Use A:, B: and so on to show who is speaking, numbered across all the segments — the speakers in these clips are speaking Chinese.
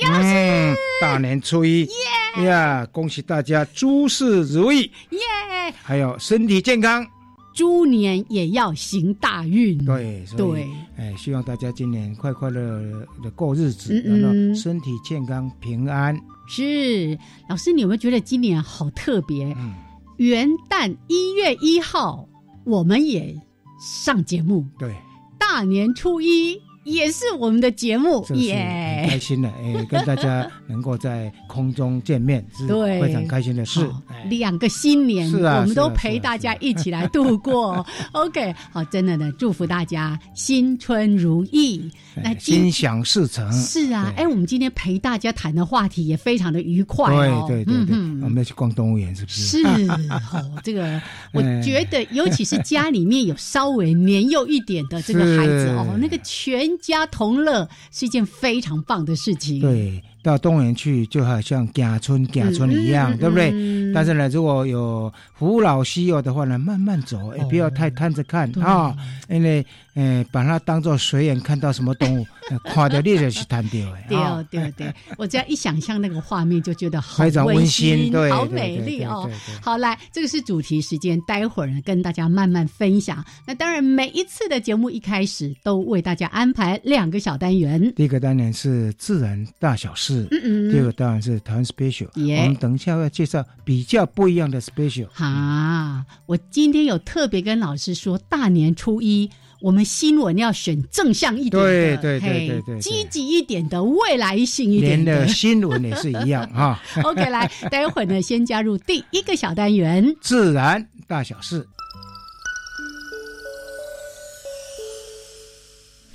A: 杨老师。
B: 大年初一，耶呀！恭喜大家诸事如意，
A: 耶！
B: 还有身体健康，
A: 猪年也要行大运。
B: 对对，哎，希望大家今年快快乐乐的过日子，然后身体健康平安。
A: 是老师，你有没有觉得今年好特别？嗯，元旦一月一号。我们也上节目，
B: 对，
A: 大年初一。也是我们的节目，
B: 耶，开心的，哎，跟大家能够在空中见面，是非常开心的事。
A: 两个新年，
B: 是啊，
A: 我们都陪大家一起来度过。OK，好，真的呢，祝福大家新春如意，
B: 那心想事成。
A: 是啊，哎，我们今天陪大家谈的话题也非常的愉快
B: 哦。对对对对，我们要去逛动物园，是不是？
A: 是，哦，这个我觉得，尤其是家里面有稍微年幼一点的这个孩子哦，那个全。家同乐是一件非常棒的事情。
B: 对。到动物园去就好像假村假村一样，对不对？但是呢，如果有扶老携幼的话呢，慢慢走，也不要太贪着看啊，因为呃，把它当做随缘，看到什么动物，垮掉你就去探掉。
A: 对对对，我只要一想象那个画面，就觉得好
B: 温馨，对，
A: 好美丽哦。好，来，这个是主题时间，待会儿呢跟大家慢慢分享。那当然，每一次的节目一开始都为大家安排两个小单元。
B: 第一个单元是自然大小事。是，嗯嗯，第二个当然是台湾 special。我们等一下要介绍比较不一样的 special。
A: 啊，我今天有特别跟老师说，大年初一我们新闻要选正向一点的，
B: 对对对对对，
A: 积极一点的，未来性一点
B: 的新闻也是一样 哈。
A: OK，来，待会儿呢，先加入第一个小单元，
B: 自然大小事。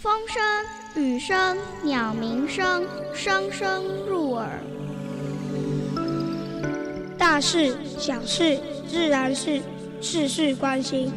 C: 风声、雨声、鸟鸣声，声声入耳。大事、小事、自然事事事关心。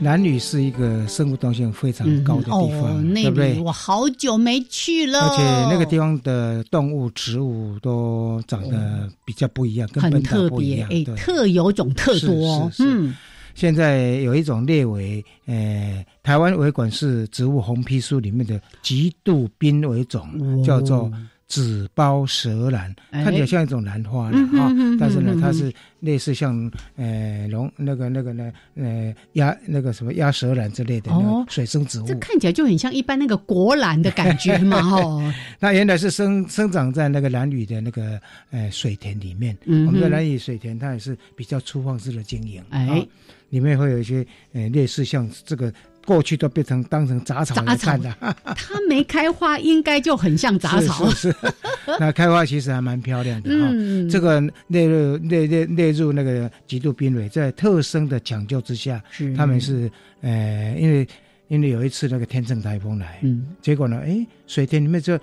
B: 南屿是一个生物多样性非常高的地方，对不对？
A: 我好久没去了。
B: 而且那个地方的动物、植物都长得比较不一样，跟本岛不一样，
A: 哎，特有种特多。
B: 嗯，现在有一种列为呃台湾维管是植物红皮书里面的极度濒危种，叫做。紫包蛇兰看起来像一种兰花了哈，但是呢，它是类似像呃龙那个那个呢呃鸭那个什么鸭舌兰之类的那水生植物。
A: 这看起来就很像一般那个国兰的感觉嘛 哈。
B: 那原来是生生长在那个兰屿的那个呃水田里面。我们的兰屿水田它也是比较粗放式的经营，哎，里面会有一些呃类似像这个。过去都变成当成杂草来看的，
A: 它没开花，应该就很像杂草。
B: 是是，那开花其实还蛮漂亮的哈。这个列入列列列入那个极度濒危，在特生的抢救之下，他们是呃，因为因为有一次那个天正台风来，嗯，结果呢，哎，水田里面就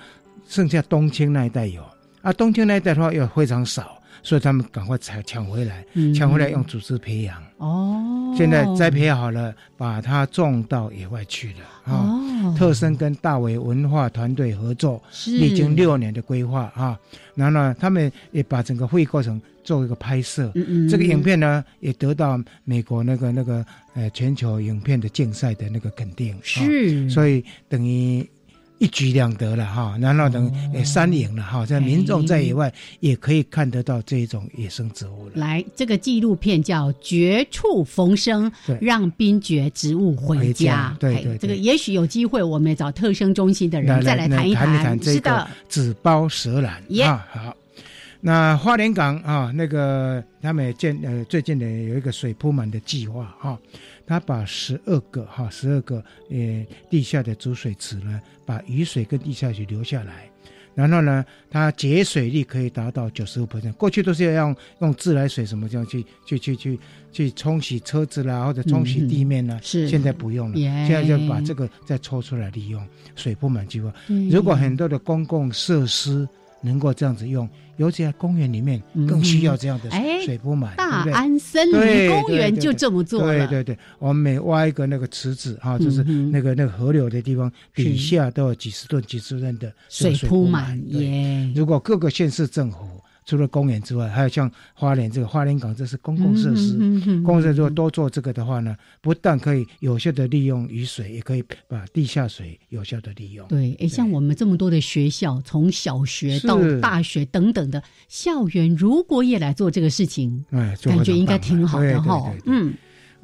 B: 剩下冬青那一带有，啊，冬青那一带的话又非常少。所以他们赶快采抢回来，抢回来用组织培养。哦，现在栽培好了，把它种到野外去了。哦，特生跟大伟文化团队合作，历经六年的规划啊，然后呢，他们也把整个会议过程做一个拍摄。嗯嗯，这个影片呢，也得到美国那个那个呃全球影片的竞赛的那个肯定。
A: 是，
B: 所以等于。一举两得了哈，然后等三赢了哈，在民众在野外也可以看得到这种野生植物了。
A: 来，这个纪录片叫《绝处逢生》，让冰蕨植物回家。
B: 对对，
A: 这个也许有机会，我们找特生中心的人再来谈一
B: 谈这个紫包蛇兰啊。好，那花莲港啊，那个他们建呃最近的有一个水铺满的计划哈。他把十二个哈十二个呃地下的储水池呢，把雨水跟地下水留下来，然后呢，它节水率可以达到九十五 percent。过去都是要用用自来水什么这样去去去去去冲洗车子啦，或者冲洗地面呢？
A: 是
B: 现在不用了，现在就把这个再抽出来利用，水不满计划。如果很多的公共设施能够这样子用。尤其在公园里面，更需要这样的水铺满，
A: 大安森林公园就这么做
B: 对对对，我们每挖一个那个池子啊，就是那个那个河流的地方，底下都有几十吨、几十吨的水
A: 铺满。耶！
B: 如果各个县市政府。除了公园之外，还有像花莲这个花莲港，这是公共设施。公共设施如果多做这个的话呢，不但可以有效的利用雨水，也可以把地下水有效的利用。
A: 对，哎，像我们这么多的学校，从小学到大学等等的校园，如果也来做这个事情，哎，感觉应该挺好的哈。嗯。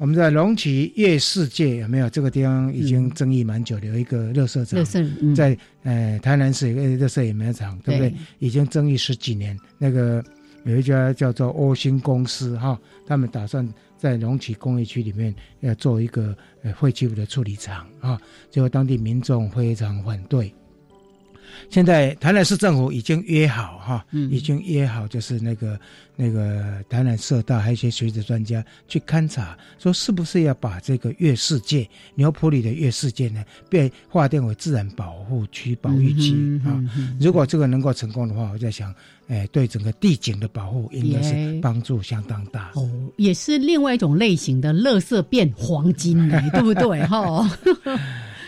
B: 我们在龙崎夜世界有没有这个地方已经争议蛮久的，有一个热色场，在呃台南市有个热色野苗场，对不对？已经争议十几年。那个有一家叫做欧星公司哈，他们打算在龙崎工业区里面要做一个呃废弃物的处理厂啊，结果当地民众非常反对。现在台南市政府已经约好哈，已经约好，就是那个那个台南社大还有一些学者专家去勘察，说是不是要把这个月世界牛埔里的月世界呢，被划定为自然保护区、保育区啊？如果这个能够成功的话，我在想，哎，对整个地景的保护应该是帮助相当大
A: 哦，也是另外一种类型的垃圾变黄金呢，对不对？哈。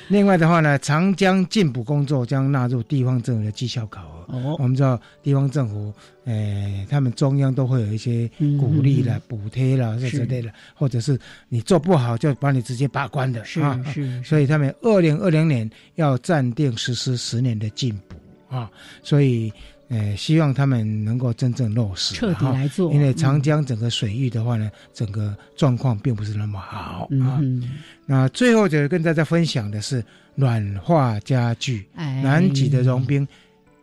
B: 另外的话呢，长江进补工作将纳入地方政府的绩效考核。哦，我们知道地方政府，诶，他们中央都会有一些鼓励啦、补贴啦这之类的，或者是你做不好就把你直接罢官的。
A: 是是。
B: 所以他们二零二零年要暂定实施十年的进补啊，所以。呃，希望他们能够真正落实，
A: 彻底来做。
B: 因为长江整个水域的话呢，整个状况并不是那么好啊。那最后就跟大家分享的是软化加剧，南极的融冰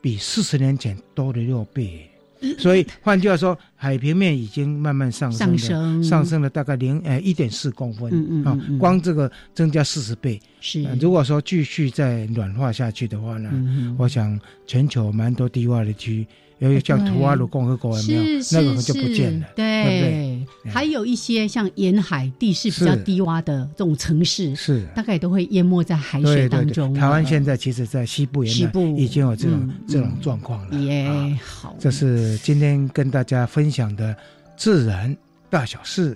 B: 比四十年前多了六倍。所以换句话说，海平面已经慢慢上升，上升。上升了大概零呃一点四公分，嗯嗯，光这个增加四十倍。
A: 是，
B: 如果说继续再暖化下去的话呢，我想全球蛮多低洼的区有。有像图瓦卢共和国有没有？那个就不见了，对不对？
A: 还有一些像沿海地势比较低洼的这种城市，
B: 是
A: 大概都会淹没在海水当中。
B: 台湾现在其实，在西部沿岸已经有这种这种状况了。
A: 也好，
B: 这是今天跟大家分享的自然大小事。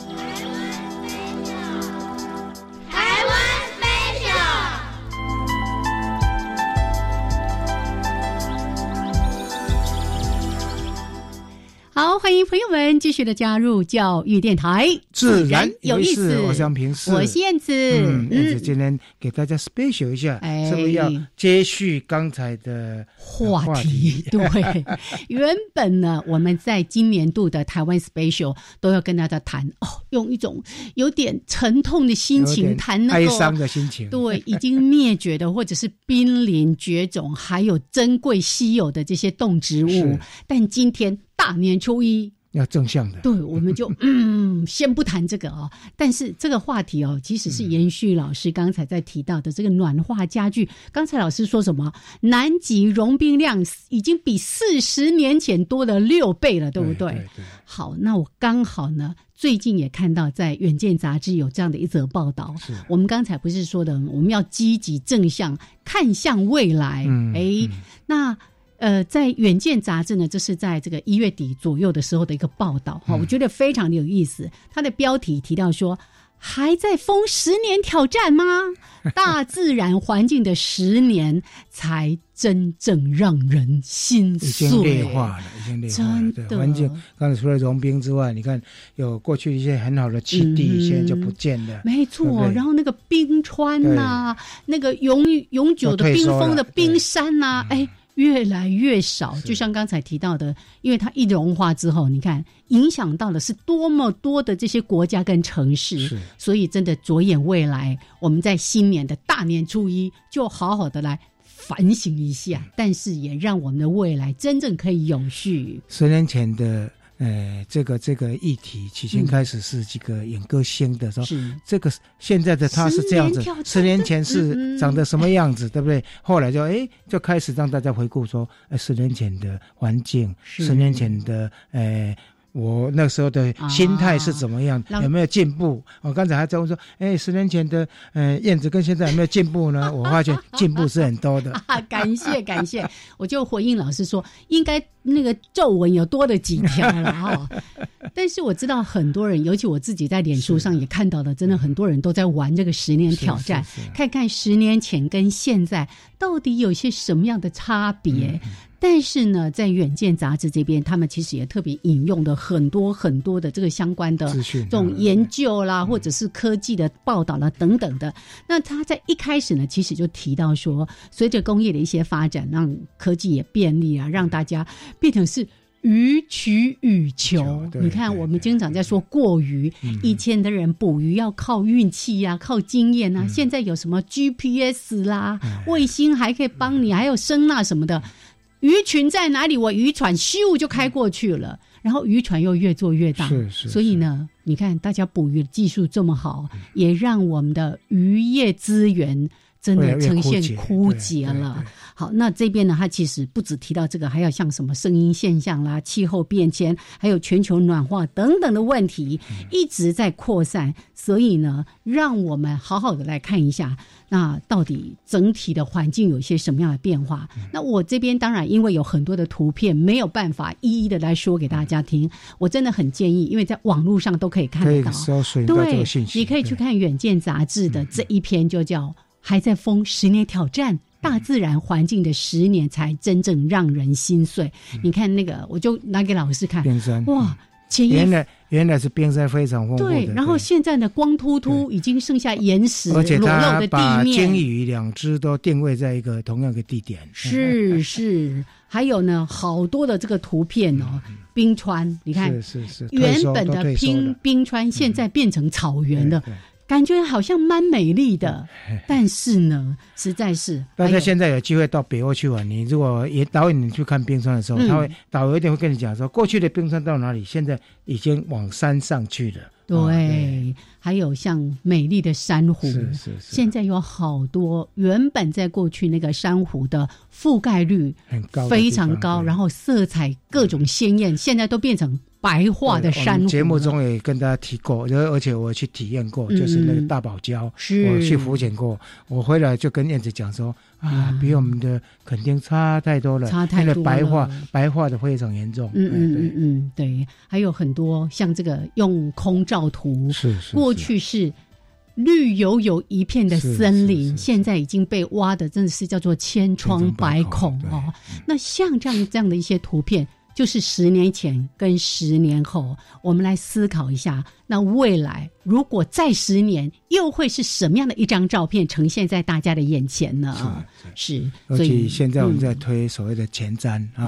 A: 朋友们继续的加入教育电台，
B: 自然有意思。我想平时，
A: 我是燕子，
B: 燕子今天给大家 special 一下，是不是要接续刚才的话题？
A: 对，原本呢，我们在今年度的台湾 special 都要跟大家谈哦，用一种有点沉痛的心情谈那
B: 个哀伤的心情，
A: 对，已经灭绝的或者是濒临绝种，还有珍贵稀有的这些动植物，但今天。大年初一
B: 要正向的，
A: 对，我们就 嗯，先不谈这个哦。但是这个话题哦，即使是延续老师刚才在提到的这个暖化家具。刚才老师说什么？南极融冰量已经比四十年前多了六倍了，对不对？好，那我刚好呢，最近也看到在《远见》杂志有这样的一则报道。我们刚才不是说的，我们要积极正向看向未来。哎，那。呃，在《远见》杂志呢，这是在这个一月底左右的时候的一个报道哈，我觉得非常的有意思。它的标题提到说，还在封十年挑战吗？大自然环境的十年才真正让人心碎。
B: 已经劣化了，已经劣化了。对环境，刚才除了融冰之外，你看有过去一些很好的基地，现在就不见了。
A: 没错，然后那个冰川呐，那个永永久的冰封的冰山呐，哎。越来越少，就像刚才提到的，因为它一融化之后，你看影响到的是多么多的这些国家跟城市，所以真的着眼未来，我们在新年的大年初一就好好的来反省一下，但是也让我们的未来真正可以永续。
B: 十年前的。呃，这个这个议题起先开始是这个演歌星的时候，这个现在的他是这样子，十年前是长得什么样子，对不对？后来就哎，就开始让大家回顾说，哎，十年前的环境，十年前的呃。我那时候的心态是怎么样？有没有进步？我刚才还在问说，哎，十年前的呃燕子跟现在有没有进步呢？我发现进步是很多的。
A: 感谢感谢，我就回应老师说，应该那个皱纹有多了几条了哈。但是我知道很多人，尤其我自己在脸书上也看到了，真的很多人都在玩这个十年挑战，看看十年前跟现在到底有些什么样的差别。但是呢，在《远见》杂志这边，他们其实也特别引用的很多很多的这个相关的这种研究啦，或者是科技的报道啦等等的。那他在一开始呢，其实就提到说，随着工业的一些发展，让科技也便利啊，让大家变成是予取予求。你看，我们经常在说过于，以前的人捕鱼要靠运气呀，靠经验啊，现在有什么 GPS 啦，卫星还可以帮你，还有声呐什么的。鱼群在哪里？我渔船咻就开过去了，然后渔船又越做越大，
B: 是是。
A: 所以呢，你看大家捕鱼的技术这么好，也让我们的渔业资源真的呈现枯竭了。好，那这边呢，它其实不止提到这个，还要像什么声音现象啦、气候变迁，还有全球暖化等等的问题，一直在扩散。所以呢，让我们好好的来看一下。那到底整体的环境有一些什么样的变化？那我这边当然因为有很多的图片，没有办法一一的来说给大家听。我真的很建议，因为在网络上都可以看得到，
B: 对，
A: 你可以去看《远见》杂志的这一篇，就叫《还在封十年挑战大自然环境的十年，才真正让人心碎》。你看那个，我就拿给老师看，哇。
B: 原来原来是冰山非常丰富
A: 对，然后现在呢，光秃秃，已经剩下岩石，
B: 而且
A: 它
B: 把鲸鱼两只都定位在一个同样的地点。
A: 是是，还有呢，好多的这个图片哦，冰川，你看，
B: 是是是，
A: 原本的冰冰川现在变成草原了。感觉好像蛮美丽的，但是呢，实在是。
B: 大家现在有机会到北欧去玩，你如果也导演你去看冰川的时候，他会导游一定会跟你讲说，过去的冰川到哪里，现在已经往山上去了。
A: 对，还有像美丽的珊瑚，
B: 是是是，
A: 现在有好多原本在过去那个珊瑚的覆盖率
B: 很高，
A: 非常高，然后色彩各种鲜艳，现在都变成。白化的珊瑚，
B: 节目中也跟大家提过，而而且我去体验过，就是那个大堡礁，我去浮潜过，我回来就跟燕子讲说啊，比我们的肯定差太多了，
A: 差太多，
B: 白化白化的非常严重。
A: 嗯嗯嗯嗯，对，还有很多像这个用空照图，
B: 是是，
A: 过去是绿油油一片的森林，现在已经被挖的真的是叫做千疮百孔哦。那像这样这样的一些图片。就是十年前跟十年后，我们来思考一下，那未来如果再十年，又会是什么样的一张照片呈现在大家的眼前呢？是，
B: 而且现在我们在推所谓的前瞻啊，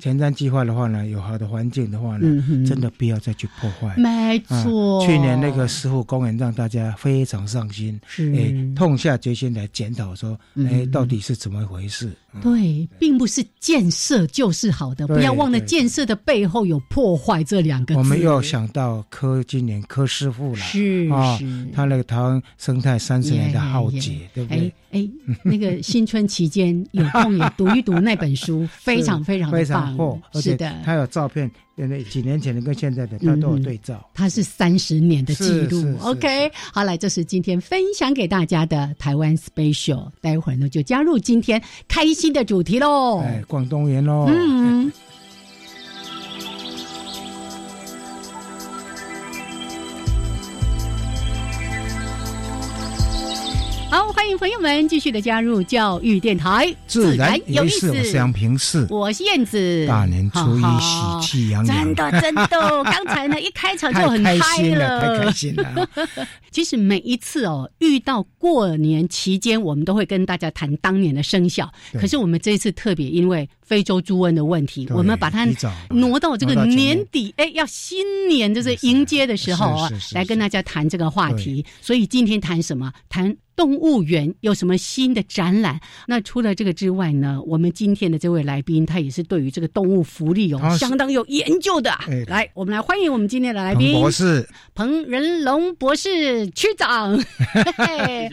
B: 前瞻计划的话呢，有好的环境的话呢，真的不要再去破坏。
A: 没错，
B: 去年那个石虎公园让大家非常上心，
A: 是。
B: 痛下决心来检讨说，哎，到底是怎么一回事？
A: 对，并不是建设就是好的，不要忘了建设的背后有破坏这两个字。
B: 我们又想到柯今年柯师傅了，
A: 是
B: 啊，他那个台湾生态三十年的浩劫，对不对？
A: 哎，那个新春期间有空也读一读那本书，非常非常
B: 非常
A: 棒，是的，
B: 他有照片。现在几年前的跟现在的，他都有对照，
A: 他是三十年的记录。OK，好，来，这是今天分享给大家的台湾 special，待会儿呢就加入今天开心的主题喽，
B: 哎，广东人喽，
A: 嗯。好。迎朋友们继续的加入教育电台，
B: 自然有意思。我是杨平四，
A: 我是燕子。
B: 大年初一喜气洋洋，
A: 真的真的。刚才呢一开场就很
B: 开心了，太开心了。
A: 其实每一次哦，遇到过年期间，我们都会跟大家谈当年的生肖。可是我们这一次特别因为非洲猪瘟的问题，我们把它挪到这个年底，哎，要新年就是迎接的时候啊，来跟大家谈这个话题。所以今天谈什么？谈。动物园有什么新的展览？那除了这个之外呢？我们今天的这位来宾，他也是对于这个动物福利有相当有研究的。来，我们来欢迎我们今天的来宾，
B: 博士
A: 彭仁龙博士区长。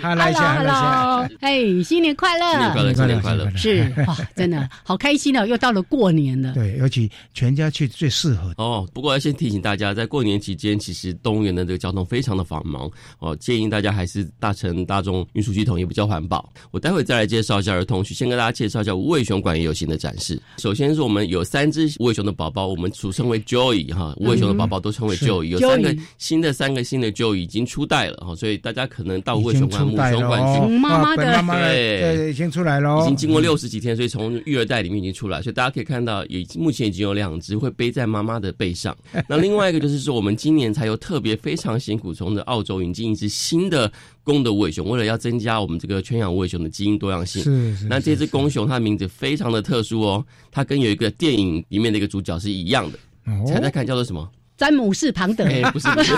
B: Hello，Hello，
A: 哎，新年快乐！
D: 新年快乐！新年快乐！
A: 是 哇，真的好开心哦！又到了过年了。
B: 对，尤其全家去最适合
D: 哦。不过要先提醒大家，在过年期间，其实动物园的这个交通非常的繁忙哦，建议大家还是搭乘大众。运输系统也比较环保。我待会再来介绍一下儿童区，先跟大家介绍一下无尾熊馆也有新的展示。首先是我们有三只无尾熊的宝宝，我们俗称为 Joy 哈，无尾熊的宝宝都称为 Joy。有三个新的三个新的 Joy 已经出代了哈，所以大家可能到无尾熊馆、母熊馆去，
A: 妈妈的
B: 对，已经出来了，
D: 已经经过六十几天，所以从育儿袋里面已经出来，所以大家可以看到，已目前已经有两只会背在妈妈的背上。那另外一个就是说，我们今年才有特别非常辛苦从的澳洲引进一只新的。公的无尾熊，为了要增加我们这个圈养无尾熊的基因多样性，
B: 是是。
D: 那这只公熊，它的名字非常的特殊哦，它跟有一个电影里面的一个主角是一样的。猜猜看，叫做什么？
A: 詹姆士庞德？
D: 哎不是不是，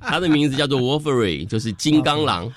D: 它的名字叫做 Wolverine，就是金刚狼。
B: 哦，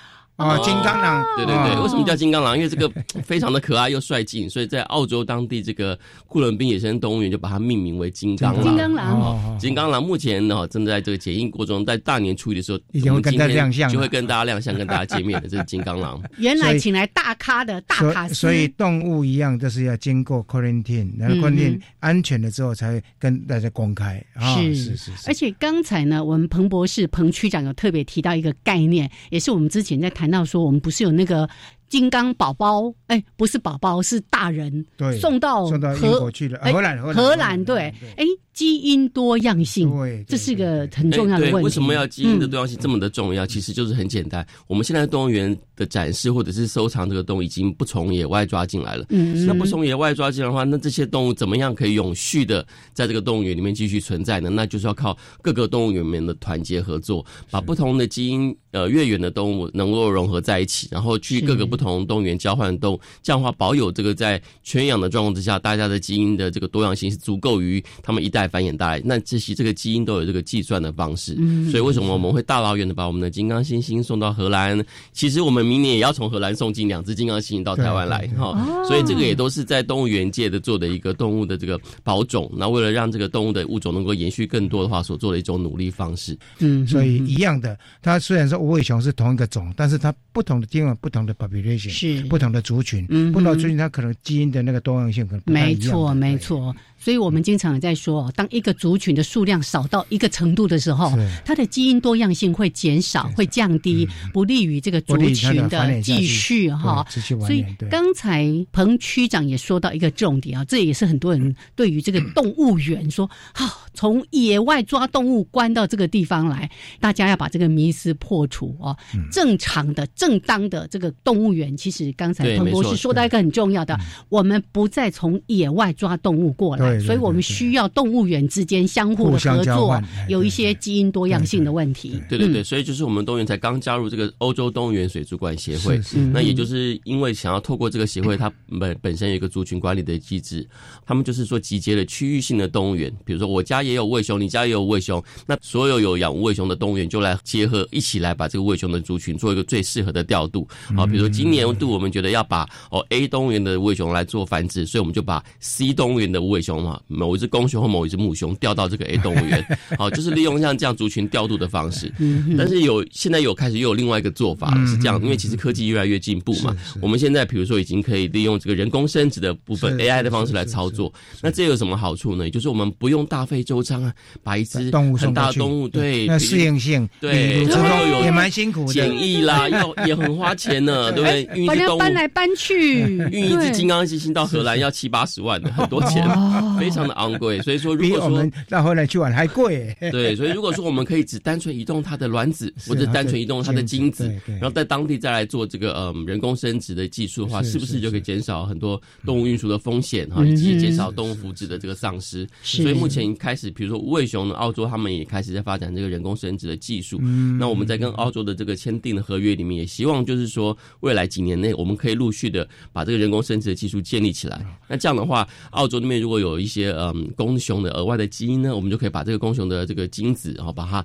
B: 金刚狼，
D: 对对对，为什么叫金刚狼？因为这个 非常的可爱又帅气，所以在澳洲当地这个库伦宾野生动物园就把它命名为金刚狼。
A: 金刚狼，
D: 金刚狼目前呢正在这个检疫过程中，在大年初一的时候，
B: 已经会跟大家亮相，
D: 就会跟大家亮相，跟大家见面的，这是金刚狼。
A: 原来请来大咖的大咖，
B: 所以动物一样都是要经过 quarantine，然后 quarantine 安全了之后才会跟大家公开。
A: 是是是，而且刚才呢，我们彭博士彭区长有特别提到一个概念，也是我们之前在谈到说，我们不是有。那个金刚宝宝，哎，不是宝宝，是大人，
B: 对，
A: 送到
B: 送到英国去了，荷兰，
A: 荷兰，对，哎。基因多样性，这是一个很重要的问题。
D: 为什么要基因的多样性这么的重要？其实就是很简单。我们现在动物园的展示或者是收藏这个动物，已经不从野外抓进来了。嗯那不从野外抓进来的话，那这些动物怎么样可以永续的在这个动物园里面继续存在呢？那就是要靠各个动物园里面的团结合作，把不同的基因呃越远的动物能够融合在一起，然后去各个不同动物园交换动物，这样的话保有这个在圈养的状况之下，大家的基因的这个多样性是足够于他们一代。繁衍大来，那这些这个基因都有这个计算的方式，所以为什么我们会大老远的把我们的金刚猩猩送到荷兰？其实我们明年也要从荷兰送进两只金刚猩猩到台湾来哈，所以这个也都是在动物园界的做的一个动物的这个保种。那为了让这个动物的物种能够延续更多的话，所做的一种努力方式。
B: 嗯，所以一样的，它虽然说无尾熊是同一个种，但是它不同的地方、不同的 population
A: 是
B: 不同的族群，不同的族群它可能基因的那个多样性可能
A: 没错，没错。所以我们经常在说，当一个族群的数量少到一个程度的时候，它的基因多样性会减少，会降低，不利于这个族群的继续哈。所以刚才彭区长也说到一个重点啊，这也是很多人对于这个动物园说，好从野外抓动物关到这个地方来，大家要把这个迷思破除哦。正常的、正当的这个动物园，其实刚才彭博士说到一个很重要的，我们不再从野外抓动物过来。所以我们需要动物园之间相互的合作，有一些基因多样性的问题。
D: 对对对，所以就是我们动物园才刚加入这个欧洲动物园水族馆协会，那也就是因为想要透过这个协会，它本本身有一个族群管理的机制，他们就是说集结了区域性的动物园，比如说我家也有尾熊，你家也有尾熊，那所有有养尾熊的动物园就来结合一起来把这个尾熊的族群做一个最适合的调度。啊，比如说今年度我们觉得要把哦 A 动物园的尾熊来做繁殖，所以我们就把 C 动物园的尾熊。某一只公熊或某一只母熊调到这个 A 动物园，好，就是利用像这样族群调度的方式。但是有现在有开始又有另外一个做法是这样，因为其实科技越来越进步嘛。我们现在比如说已经可以利用这个人工生殖的部分 AI 的方式来操作。那这有什么好处呢？也就是我们不用大费周章啊，把一只
B: 动物
D: 很大的动物对
B: 那适应性
D: 对，
B: 然后也蛮辛苦的，
D: 检疫啦，要也很花钱呢，对不对？运一只动物
A: 搬来搬去，
D: 运一只金刚猩猩到荷兰要七八十万的，很多钱。非常的昂贵。所以说，如果
B: 说我们到后来去玩还贵。
D: 对，所以如果说我们可以只单纯移动它的卵子，或者单纯移动它的精子，然后在当地再来做这个呃人工生殖的技术的话，是不是就可以减少很多动物运输的风险哈，以及减少动物福祉的这个丧失？所以目前开始，比如说无尾熊的澳洲，他们也开始在发展这个人工生殖的技术。那我们在跟澳洲的这个签订的合约里面，也希望就是说未来几年内，我们可以陆续的把这个人工生殖的技术建立起来。那这样的话，澳洲那边如果有一些嗯公熊的额外的基因呢，我们就可以把这个公熊的这个精子，然后把它。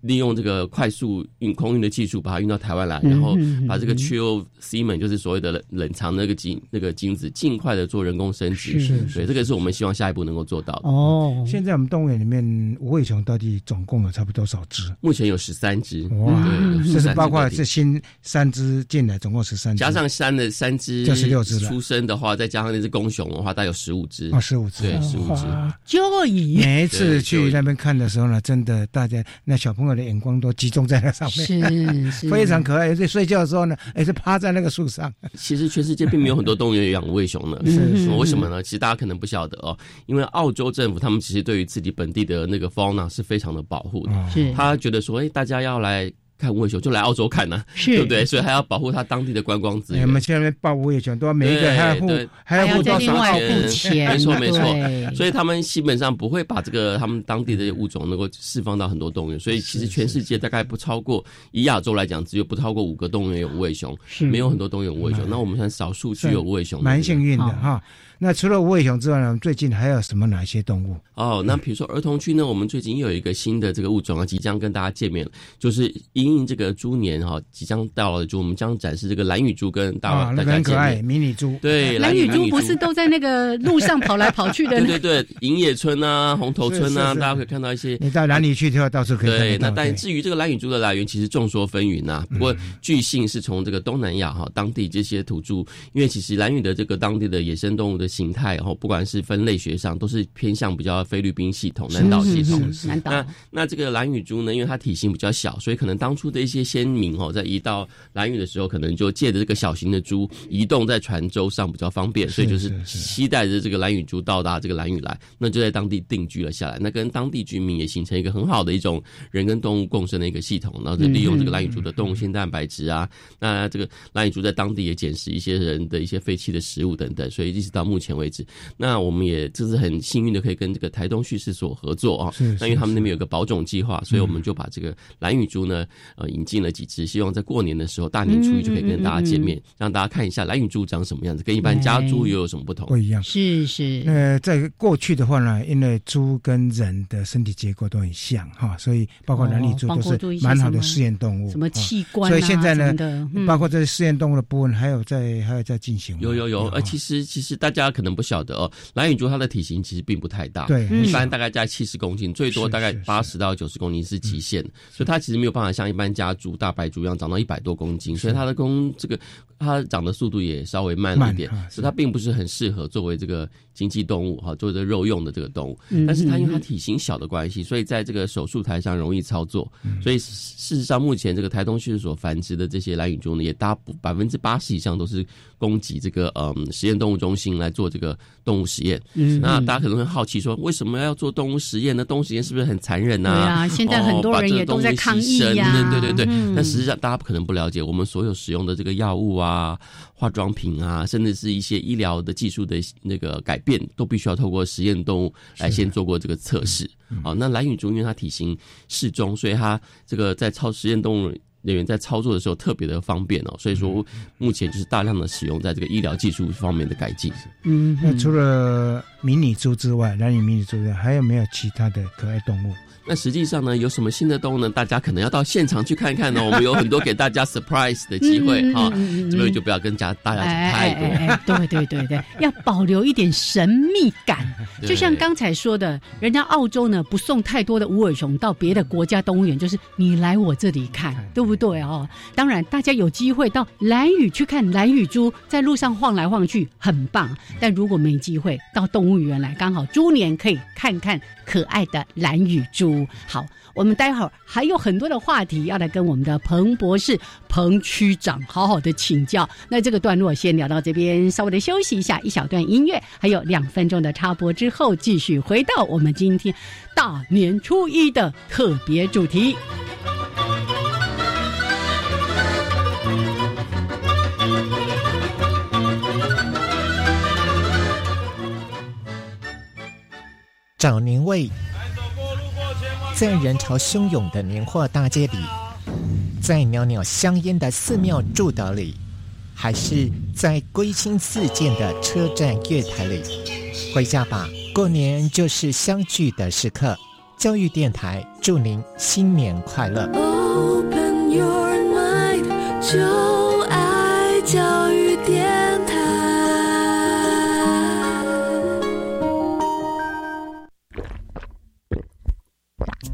D: 利用这个快速运空运的技术，把它运到台湾来，然后把这个 Chill Semen，就是所谓的冷冷藏那个精那个精子，尽快的做人工生殖。是，对，这个是我们希望下一步能够做到的。
B: 哦，现在我们动物园里面无尾熊到底总共有差不多多少只？
D: 目前有十三只。哇，
B: 这是包括这新三只进来，总共十三只，
D: 加上三的三只，
B: 就十六只
D: 了。出生的话，再加上那只公熊的话，大概有十五只。
B: 哦，十五只，
D: 对，十五只。
A: 就以
B: 每一次去那边看的时候呢，真的大家那小朋友。的眼光都集中在那上
A: 面，是
B: 非常可爱。在睡觉的时候呢，也是趴在那个树上。
D: 其实全世界并没有很多动物园养无尾熊呢，是为什么呢？其实大家可能不晓得哦，因为澳洲政府他们其实对于自己本地的那个 fauna 是非常的保护的，
A: 是
D: 他觉得说，哎，大家要来。看无尾熊就来澳洲看呢，对不对？所以还要保护它当地的观光资源。
B: 我们现在报无尾熊都要每一个还要付，还
A: 要
B: 付多少
A: 钱？
D: 没错没错。所以他们基本上不会把这个他们当地的物种能够释放到很多动物园。所以其实全世界大概不超过以亚洲来讲，只有不超过五个动物园有无尾熊，没有很多动物园有无尾熊。那我们算少数具有无尾熊，
B: 蛮幸运的哈。那除了无尾熊之外呢？最近还有什么哪些动物？
D: 哦，那比如说儿童区呢？我们最近又有一个新的这个物种啊，即将跟大家见面了，就是因应这个猪年哈，即将到了就，我们将展示这个蓝羽猪跟大大家
B: 见面。迷你猪，
D: 对，
A: 蓝羽猪不是都在那个路上跑来跑去的？
D: 对对对，银野村啊，红头村啊，大家可以看到一些。
B: 你到哪里去的话，到处可以。
D: 对，那但至于这个蓝羽猪的来源，其实众说纷纭呐。不过据信是从这个东南亚哈当地这些土著，因为其实蓝羽的这个当地的野生动物的形态，然后不。管是分类学上，都是偏向比较菲律宾系统、南岛系统。那那这个蓝羽猪呢？因为它体型比较小，所以可能当初的一些先民哦，在移到蓝屿的时候，可能就借着这个小型的猪移动在船舟上比较方便，所以就是期待着这个蓝羽猪到达这个蓝屿来，那就在当地定居了下来。那跟当地居民也形成一个很好的一种人跟动物共生的一个系统，然后就利用这个蓝羽猪的动物性蛋白质啊，那这个蓝羽猪在当地也捡拾一些人的一些废弃的食物等等，所以一直到目前为止。那我们也就是很幸运的，可以跟这个台东畜事所合作啊。那因为他们那边有个保种计划，所以我们就把这个蓝雨猪呢，呃，引进了几只，希望在过年的时候，大年初一就可以跟大家见面，让大家看一下蓝雨猪长什么样子，跟一般家猪又有什么不同？
B: 不一样。
A: 是是。
B: 呃在过去的话呢，因为猪跟人的身体结构都很像哈，所以包括蓝羽猪都是蛮好的试验动物。
A: 什么器官？
B: 所以现在呢，包括这些试验动物的部分，还有在还有在进行。
D: 有有有。呃，其实其实大家可能不晓得哦，蓝。蓝羽猪它的体型其实并不太大，
B: 对，
D: 一般大概在七十公斤，最多大概八十到九十公斤是极限，所以它其实没有办法像一般家猪、大白猪一样长到一百多公斤，所以它的公这个它长的速度也稍微慢了一点，所以它并不是很适合作为这个经济动物哈，作为这肉用的这个动物。但是它因为它体型小的关系，所以在这个手术台上容易操作，所以事实上目前这个台东畜事所繁殖的这些蓝羽猪呢，也大百分之八十以上都是供给这个嗯实验动物中心来做这个动物实验。嗯，那大家可能会好奇说，为什么要做动物实验呢？动物实验是不是很残忍呢？
A: 对啊，现在很多人也都在抗议呀。
D: 对对对，但实际上大家可能不了解，我们所有使用的这个药物啊、化妆品啊，甚至是一些医疗的技术的那个改变，都必须要透过实验动物来先做过这个测试。好，那蓝羽猪因为它体型适中，所以它这个在超实验动物。人员在操作的时候特别的方便哦，所以说目前就是大量的使用在这个医疗技术方面的改进。
B: 嗯，那除了迷你猪之外，蓝羽迷你猪之外，还有没有其他的可爱动物？
D: 那实际上呢，有什么新的动物呢？大家可能要到现场去看看呢。我们有很多给大家 surprise 的机会哈，这边就不要跟家大家讲太
A: 多。对对对对，要保留一点神秘感。就像刚才说的，人家澳洲呢不送太多的无尾熊到别的国家动物园，就是你来我这里看，对不？不对哦？当然，大家有机会到蓝屿去看蓝屿猪，在路上晃来晃去，很棒。但如果没机会到动物园来，刚好猪年可以看看可爱的蓝雨猪。好，我们待会儿还有很多的话题要来跟我们的彭博士、彭区长好好的请教。那这个段落先聊到这边，稍微的休息一下，一小段音乐，还有两分钟的插播之后，继续回到我们今天大年初一的特别主题。
E: 找年味，在人潮汹涌的年货大街里，在袅袅香烟的寺庙祝祷里，还是在归心似箭的车站月台里，回家吧，过年就是相聚的时刻。教育电台祝您新年快乐。Open your mind，就爱教育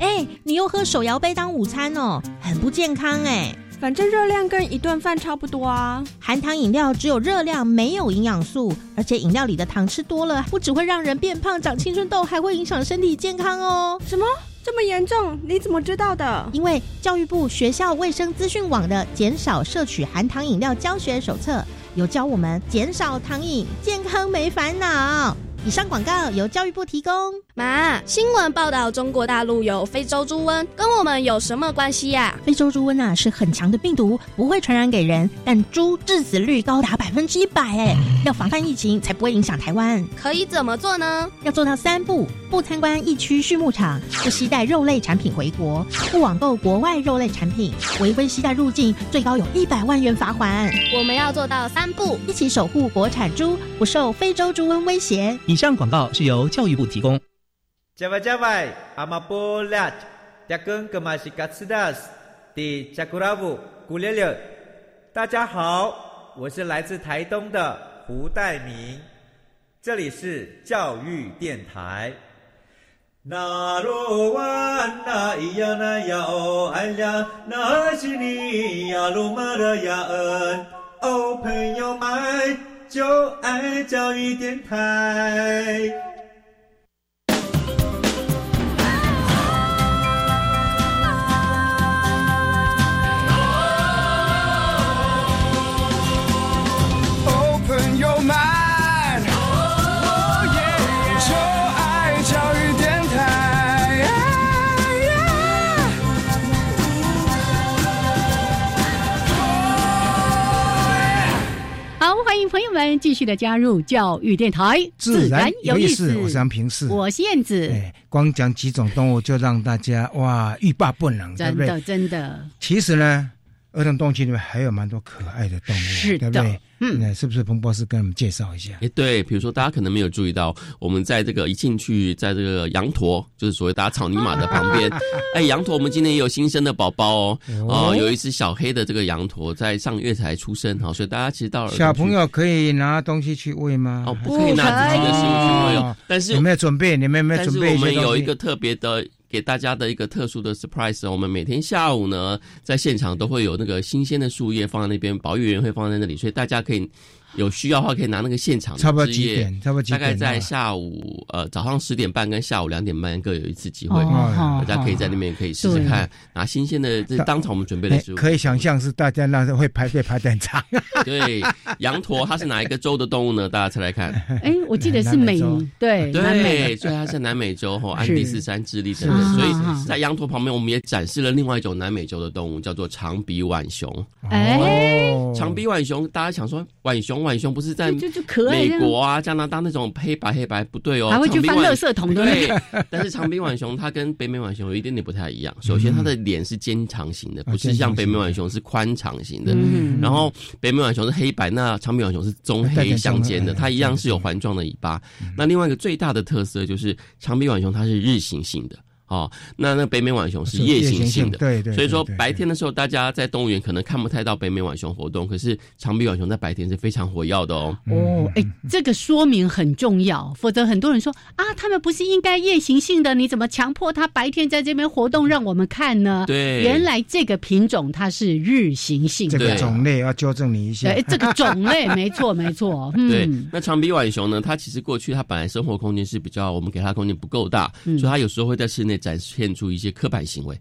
F: 哎，你又喝手摇杯当午餐哦，很不健康哎。
G: 反正热量跟一顿饭差不多啊。
F: 含糖饮料只有热量，没有营养素，而且饮料里的糖吃多了，不只会让人变胖、长青春痘，还会影响身体健康哦。
G: 什么？这么严重？你怎么知道的？
F: 因为教育部学校卫生资讯网的减少摄取含糖饮料教学手册有教我们减少糖饮，健康没烦恼。以上广告由教育部提供。
C: 妈，新闻报道中国大陆有非洲猪瘟，跟我们有什么关系呀？
F: 非洲猪瘟啊是很强的病毒，不会传染给人，但猪致死率高达百分之一百，哎，要防范疫情才不会影响台湾。
C: 可以怎么做呢？
F: 要做到三步：不参观疫区畜牧场，不携带肉类产品回国，不网购国外肉类产品，违规携带入境最高有一百万元罚款。
C: 我们要做到三步，
F: 一起守护国产猪不受非洲猪瘟威胁。
H: 以上广告是由教育部提供。
I: 加外加外，阿玛波拉，扎根格玛西卡斯达斯，的加古拉布古列列。大家好，我是来自台东的胡代明，这里是教育电台。那罗哇那咿呀那呀哦哎呀，那是你呀鲁玛的呀恩，哦朋友们就爱教育电台。
A: 朋友们，继续的加入教育电台，
B: 自然有意思。我是杨平视，
A: 我是燕子。
B: 哎，光讲几种动物就让大家哇欲罢不能，
A: 真的真的。
B: 其实呢，儿童动物区里面还有蛮多可爱的动物，对不对？嗯，那是不是彭博士跟我们介绍一下？
D: 哎，对，比如说大家可能没有注意到，我们在这个一进去，在这个羊驼，就是所谓大家草泥马的旁边，哎，羊驼，我们今天也有新生的宝宝哦，哦，有一只小黑的这个羊驼在上月才出生，哈，所以大家其实到了
B: 小朋友可以拿东西去喂吗？
D: 哦，不可以拿自己的食物去喂哦，但是
B: 有没有准备？你们有没有准备？
D: 我们有一个特别的。给大家的一个特殊的 surprise，我们每天下午呢，在现场都会有那个新鲜的树叶放在那边，保育员会放在那里，所以大家可以。有需要的话，可以拿那个现场。
B: 差不多几点？差不多
D: 大概在下午呃早上十点半跟下午两点半各有一次机会，大家可以在那边可以试试看拿新鲜的，这当场我们准备的食物。
B: 可以想象是大家那时候会排队排很长。
D: 对，羊驼它是哪一个州的动物呢？大家猜来看。
A: 哎，我记得是美对
D: 对，所以它是南美洲和安第斯山智利等等。所以在羊驼旁边，我们也展示了另外一种南美洲的动物，叫做长鼻浣熊。
A: 哎，
D: 长鼻浣熊，大家想说浣熊。浣熊不是在
A: 美
D: 国啊、加拿大那种黑白黑白不对哦，
A: 还会去翻垃圾桶
D: 对。但是长鼻浣熊它跟北美浣熊有一点点不太一样。首先，它的脸是尖长型的，不是像北美浣熊是宽长型的。然后北美浣熊是黑白，那长鼻浣熊是棕黑相间的，它一样是有环状的尾巴。那另外一个最大的特色就是长鼻浣熊它是日行性的。哦，那那北美浣熊是夜行性的，
B: 对对。
D: 所以说白天的时候，大家在动物园可能看不太到北美浣熊活动，可是长臂浣熊在白天是非常活跃的哦。
A: 哦，哎，这个说明很重要，否则很多人说啊，他们不是应该夜行性的，你怎么强迫它白天在这边活动让我们看呢？
D: 对，
A: 原来这个品种它是日行性的，
B: 这个种类要纠正你一下。
A: 哎，这个种类 没错没错。
D: 对，那长臂浣熊呢？它其实过去它本来生活空间是比较，我们给它空间不够大，所以它有时候会在室内展现出一些刻板行为。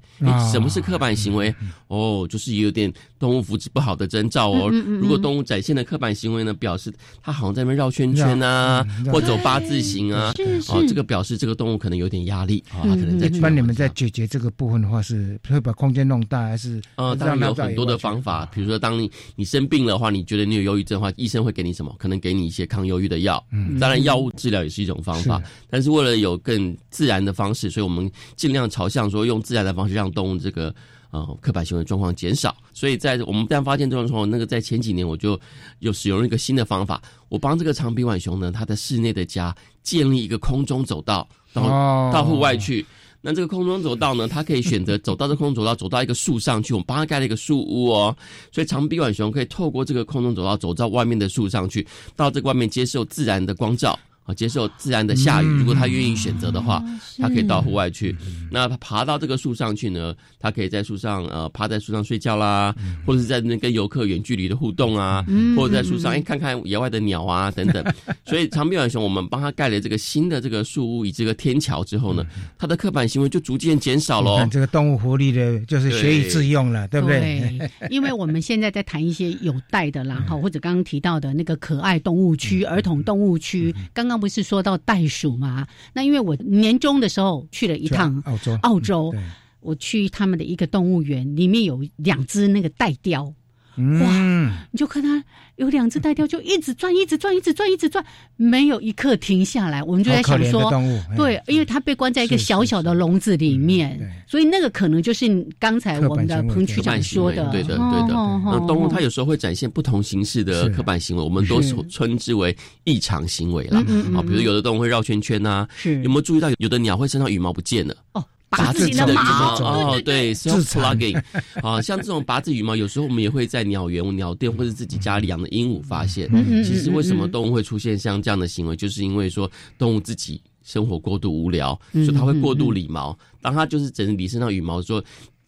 D: 什么是刻板行为？哦，就是有点动物福祉不好的征兆哦。如果动物展现的刻板行为呢，表示它好像在那边绕圈圈啊，或走八字形啊，哦，这个表示这个动物可能有点压力啊，它可能在。
B: 一般你们在解决这个部分的话，是会把空间弄大，还是？
D: 呃，当然有很多的方法，比如说，当你你生病的话，你觉得你有忧郁症的话，医生会给你什么？可能给你一些抗忧郁的药。嗯，当然药物治疗也是一种方法，但是为了有更自然的方式，所以我们尽量朝向说用自然的方式让动物这个呃刻板行为状况减少。所以在我们但发现这种状况，那个在前几年我就有使用一个新的方法，我帮这个长臂浣熊呢，它的室内的家建立一个空中走道，然后到户外去。那这个空中走道呢，它可以选择走到这空中走道，走到一个树上去，我们帮它盖了一个树屋哦，所以长臂浣熊可以透过这个空中走道走到外面的树上去，到这个外面接受自然的光照。啊，接受自然的下雨。如果他愿意选择的话，他可以到户外去。那他爬到这个树上去呢？他可以在树上呃趴在树上睡觉啦，或者是在那跟游客远距离的互动啊，或者在树上哎看看野外的鸟啊等等。所以长臂浣熊，我们帮他盖了这个新的这个树屋以这个天桥之后呢，他的刻板行为就逐渐减少了。
B: 这个动物福利的就是学以致用了，对不对？
A: 因为我们现在在谈一些有带的啦，哈，或者刚刚提到的那个可爱动物区、儿童动物区，刚刚。刚不是说到袋鼠吗？那因为我年终的时候去了一趟
B: 澳洲，
A: 澳洲，我去他们的一个动物园，里面有两只那个袋雕。哇！你就看它有两只带雕，就一直转，一直转，一直转，一直转，没有一刻停下来。我们就在想说，对，因为它被关在一个小小的笼子里面，所以那个可能就是刚才我们的彭区长说的，
D: 对的，对的。那动物它有时候会展现不同形式的刻板行为，我们都称之为异常行为了啊。比如有的动物会绕圈圈呐，有没有注意到有的鸟会身上羽毛不见了？哦。
A: 拔自己的毛
D: 哦，对，self plugging 啊，像这种拔自羽毛，有时候我们也会在鸟园、鸟店或者自己家里养的鹦鹉发现。其实为什么动物会出现像这样的行为，就是因为说动物自己生活过度无聊，所以它会过度理毛。当它就是整理身上羽毛的时候，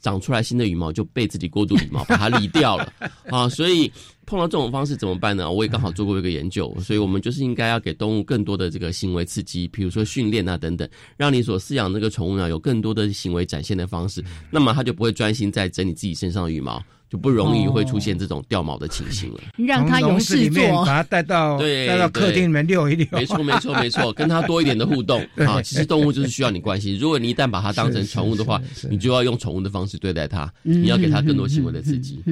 D: 长出来新的羽毛就被自己过度羽毛 把它理掉了 啊，所以。碰到这种方式怎么办呢？我也刚好做过一个研究，所以我们就是应该要给动物更多的这个行为刺激，比如说训练啊等等，让你所饲养这个宠物呢有更多的行为展现的方式，那么它就不会专心在整理自己身上的羽毛。就不容易会出现这种掉毛的情形了。
A: 让他有事做，
B: 把它带到
D: 对
B: 带到客厅里面遛一遛。
D: 没错没错没错，跟他多一点的互动 啊。其实动物就是需要你关心。如果你一旦把它当成宠物的话，你就要用宠物的方式对待它。你要给它更多行为的刺激。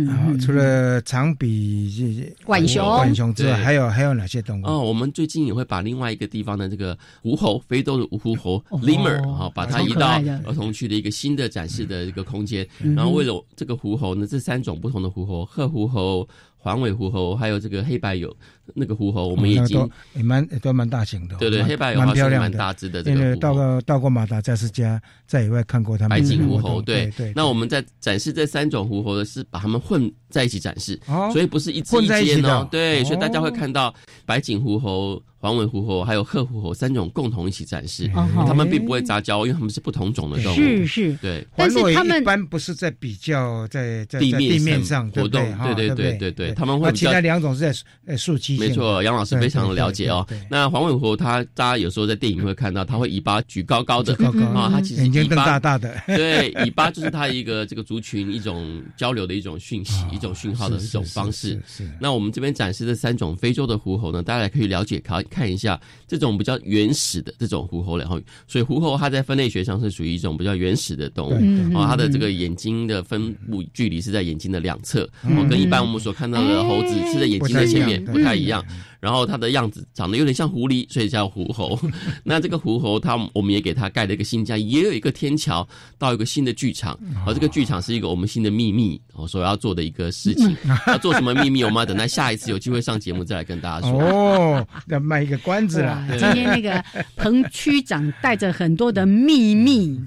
B: 除了长臂
A: 浣熊、
B: 浣熊之外，还有还有哪些动物？
D: 哦，我们最近也会把另外一个地方的这个狐猴，非洲的狐猴 lemur 啊，把它移到儿童区的一个新的展示的一个空间。然后为了这个狐猴呢，这三种不同的狐猴，褐狐猴。黄尾狐猴，还有这个黑白有那个狐猴，我们已经
B: 也蛮都蛮大型的。
D: 对对，黑白有
B: 蛮漂亮、
D: 蛮大只的。这个
B: 到过到过马达加斯加，在野外看过他们
D: 白颈狐猴。对对。那我们在展示这三种狐猴的是把它们混在一起展示，所以不是一只一间哦。对，所以大家会看到白颈狐猴。黄尾狐猴还有褐狐猴三种共同一起展示，它们并不会杂交，因为它们是不同种的动物。
A: 是是，
D: 对。
A: 但是它们
B: 一般不是在比较在在
D: 地
B: 面上
D: 活动，对对对对对，他们会。
B: 其他两种是在呃树栖。
D: 没错，杨老师非常的了解哦。那黄尾狐，它大家有时候在电影会看到，它会尾巴举高高的啊，它其实
B: 眼睛瞪大大的。
D: 对，尾巴就是它一个这个族群一种交流的一种讯息、一种讯号的一种方式。是。那我们这边展示的三种非洲的狐猴呢，大家可以了解看看一下。这种比较原始的这种狐猴，然后所以狐猴它在分类学上是属于一种比较原始的动物。哦，它的这个眼睛的分布距离是在眼睛的两侧，哦跟一般我们所看到的猴子是在眼睛的前面不太一样。然后它的样子长得有点像狐狸，所以叫狐猴。那这个狐猴，它我们也给它盖了一个新家，也有一个天桥到一个新的剧场。而这个剧场是一个我们新的秘密，哦，所要做的一个事情。要做什么秘密？我们要等待下一次有机会上节目再来跟大家说。
B: 哦，要卖一个关子了。
A: 今天那个彭区长带着很多的秘密。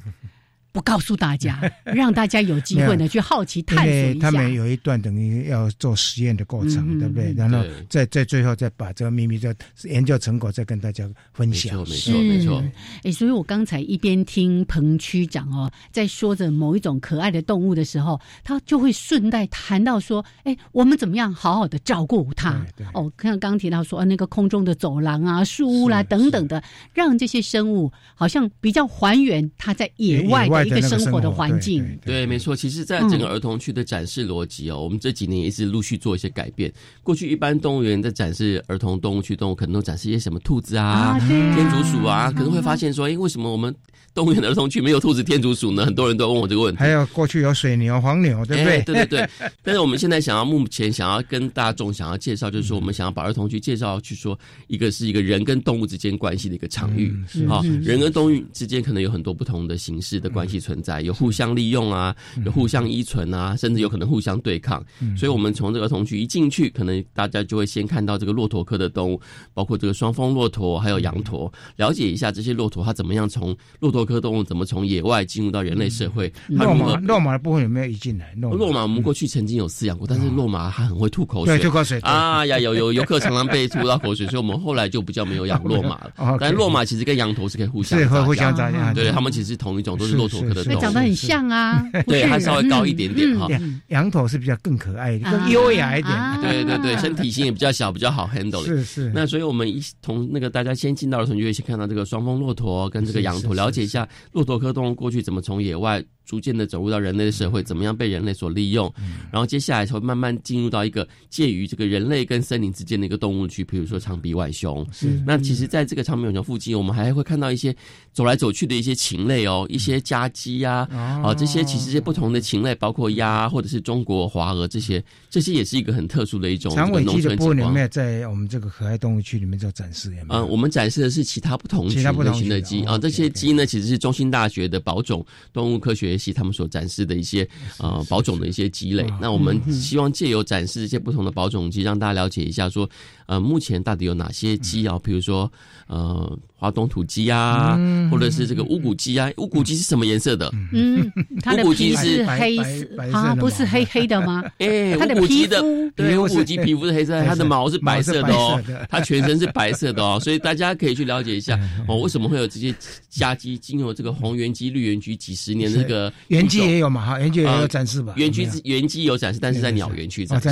A: 不告诉大家，让大家有机会呢去好奇探索一
B: 下。他们有一段等于要做实验的过程，对不对？然后再在最后再把这个秘密的研究成果再跟大家分享。
D: 没错，没错。
A: 哎，所以我刚才一边听彭区长哦在说着某一种可爱的动物的时候，他就会顺带谈到说：“哎，我们怎么样好好的照顾它？”哦，像刚提到说，那个空中的走廊啊、树屋啦等等的，让这些生物好像比较还原它在野外的。一个生活的环境，
D: 对，没错。其实，在整个儿童区的展示逻辑哦，我们这几年也是陆续做一些改变。过去一般动物园在展示儿童动物区动物，可能都展示一些什么兔子啊、天竺鼠啊，可能会发现说，哎，为什么我们？动物园的儿童区没有兔子、天竺鼠呢？很多人都问我这个问题。
B: 还有过去有水牛、黄牛，对不对？
D: 对对对。但是我们现在想要目前想要跟大众想要介绍，就是说我们想要把儿童区介绍去说，一个是一个人跟动物之间关系的一个场域。好，人跟动物之间可能有很多不同的形式的关系存在，有互相利用啊，有互相依存啊，甚至有可能互相对抗。所以，我们从这个儿童区一进去，可能大家就会先看到这个骆驼科的动物，包括这个双峰骆驼，还有羊驼，了解一下这些骆驼它怎么样从骆驼科动物怎么从野外进入到人类社会，
B: 落马落马的部分有没有移进来？
D: 落马我们过去曾经有饲养过，但是落马它很会吐口水，
B: 吐口水
D: 啊呀，有有游客常常被吐到口水，所以我们后来就比较没有养落马了。但落马其实跟羊驼是可以互相
B: 互相杂交，
D: 对，它们其实同一种，都是骆驼科的动物，
A: 长得很像啊。
D: 对，它稍微高一点点哈。
B: 羊驼是比较更可爱、更优雅一点。
D: 对对对，身体型也比较小，比较好 handle。
B: 是是。
D: 那所以我们一同那个大家先进到的时候，就会先看到这个双峰骆驼跟这个羊驼，了解一下骆驼科动物过去。怎么从野外？逐渐的走入到人类的社会，怎么样被人类所利用？然后接下来会慢慢进入到一个介于这个人类跟森林之间的一个动物区，比如说长鼻浣熊。是那其实，在这个长鼻浣熊附近，我们还会看到一些走来走去的一些禽类哦，一些家鸡呀，啊，这些其实是不同的禽类，包括鸭或者是中国华鹅这些，这些也是一个很特殊的一种
B: 长尾鸡的
D: 部
B: 分里面，在我们这个可爱动物区里面做展示。
D: 嗯，我们展示的是其他不同
B: 其他不同
D: 的鸡啊，这些鸡呢，其实是中心大学的保种动物科学系他们所展示。的一些呃保种的一些积累，那我们希望借由展示一些不同的保种鸡，让大家了解一下，说呃目前到底有哪些鸡啊？比如说呃。华东土鸡啊，或者是这个乌骨鸡啊，乌骨鸡是什么颜色的？
A: 嗯，乌骨鸡是黑色啊，不是黑黑的吗？
D: 哎，
A: 它的
D: 皮肤对，乌骨鸡皮肤是黑色，它的毛是白色的哦，它全身是白色的哦，所以大家可以去了解一下哦，为什么会有这些家鸡经由这个红原鸡、绿原鸡几十年的这个
B: 原鸡也有嘛？哈，原鸡也有展示吧？
D: 原鸡原鸡有展示，但是在鸟园区展示。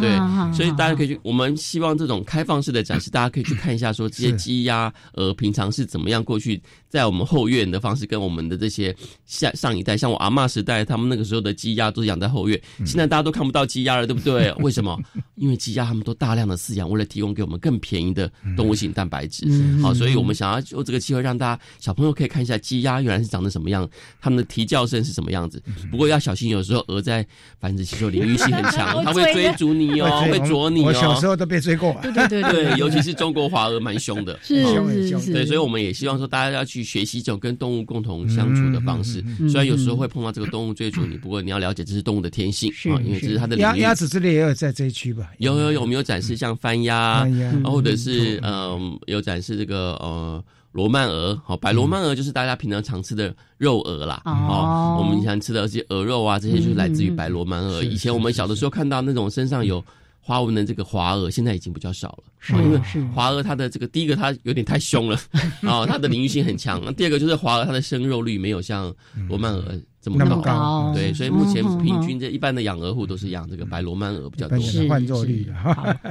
D: 对，所以大家可以去。我们希望这种开放式的展示，大家可以去看一下，说这些鸡鸭呃平。平常是怎么样过去？在我们后院的方式，跟我们的这些下上一代，像我阿妈时代，他们那个时候的鸡鸭都是养在后院。现在大家都看不到鸡鸭了，对不对？为什么？因为鸡鸭他们都大量的饲养，为了提供给我们更便宜的动物性蛋白质。好，所以我们想要用这个机会让大家小朋友可以看一下鸡鸭原来是长得什么样，他们的啼叫声是什么样子。不过要小心，有时候鹅在繁殖期时候领域性很强，它会追逐你哦，会啄你哦。
B: 我小时候都被追过。
A: 对对对
D: 对，尤其是中国华鹅蛮凶的，
A: 是是是。
D: 对，所以我们也希望说大家要去学习这种跟动物共同相处的方式，虽然有时候会碰到这个动物追逐你，不过你要了解这是动物的天性啊，因为这是它的
B: 鸭鸭子之类也有在这一区吧？
D: 有有有，我们有展示像番鸭，或者是嗯有展示这个呃罗曼鹅，好白罗曼鹅就是大家平常常吃的肉鹅啦，哦，我们常吃的这些鹅肉啊，这些就是来自于白罗曼鹅。以前我们小的时候看到那种身上有。花纹的这个华鹅现在已经比较少了，
A: 是
D: 因为华鹅它的这个第一个它有点太凶了啊，它的领域性很强。第二个就是华鹅它的生肉率没有像罗曼鹅这么高，对，所以目前平均这一般的养鹅户都是养这个白罗曼鹅比较多，
B: 换作率。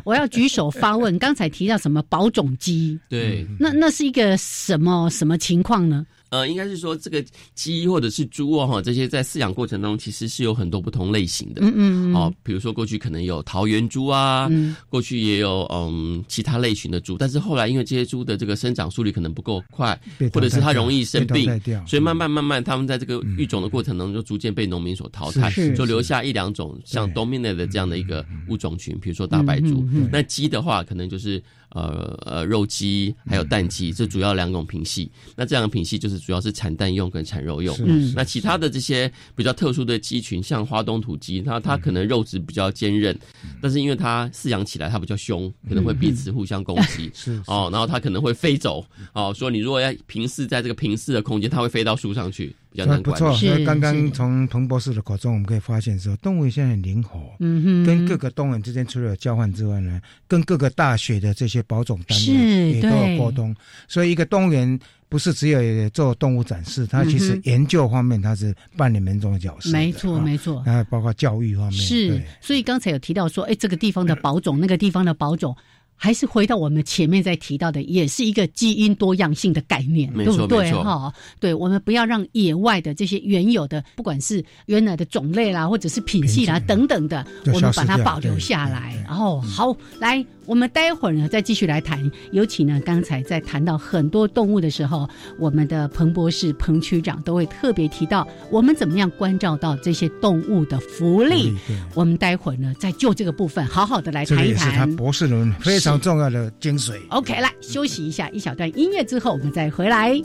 A: 我要举手发问，刚才提到什么保种鸡？
D: 对，
A: 那那是一个什么什么情况呢？
D: 呃，应该是说这个鸡或者是猪哦，哈，这些在饲养过程中其实是有很多不同类型的，嗯嗯，哦，比如说过去可能有桃园猪啊，过去也有嗯其他类型的猪，但是后来因为这些猪的这个生长速率可能不够快，或者是它容易生病，所以慢慢慢慢，它们在这个育种的过程中就逐渐被农民所淘汰，就留下一两种像 dominant 的这样的一个物种群，比如说大白猪。那鸡的话，可能就是。呃呃，肉鸡还有蛋鸡，这主要两种品系。那这两个品系就是主要是产蛋用跟产肉用。嗯，那其他的这些比较特殊的鸡群，像花东土鸡，它它可能肉质比较坚韧，但是因为它饲养起来它比较凶，可能会彼此互相攻击。
B: 是
D: 哦，然后它可能会飞走。哦，说你如果要平视在这个平视的空间，它会飞到树上去。比较难管理。
B: 不错，刚刚从彭博士的口中，我们可以发现说，动物现在很灵活，
A: 嗯哼，
B: 跟各个动物之间除了有交换之外呢，跟各个大学的这些保种单位也都有沟通。所以，一个动物园不是只有做动物展示，它其实研究方面它是扮演门中的角色。
A: 没错，没错。
B: 啊包括教育方面。
A: 是，所以刚才有提到说，哎，这个地方的保种，那个地方的保种。还是回到我们前面在提到的，也是一个基因多样性的概念，对不对？哈，对，我们不要让野外的这些原有的，不管是原来的种类啦，或者是品系啦等等的，我们把它保留下来。然后，好，来。我们待会儿呢，再继续来谈。尤其呢，刚才在谈到很多动物的时候，我们的彭博士、彭区长都会特别提到，我们怎么样关照到这些动物的福利。我们待会儿呢，再就这个部分好好的来谈一谈。这
B: 也是他博士论非常重要的精髓。
A: OK，来休息一下，一小段音乐之后，我们再回来。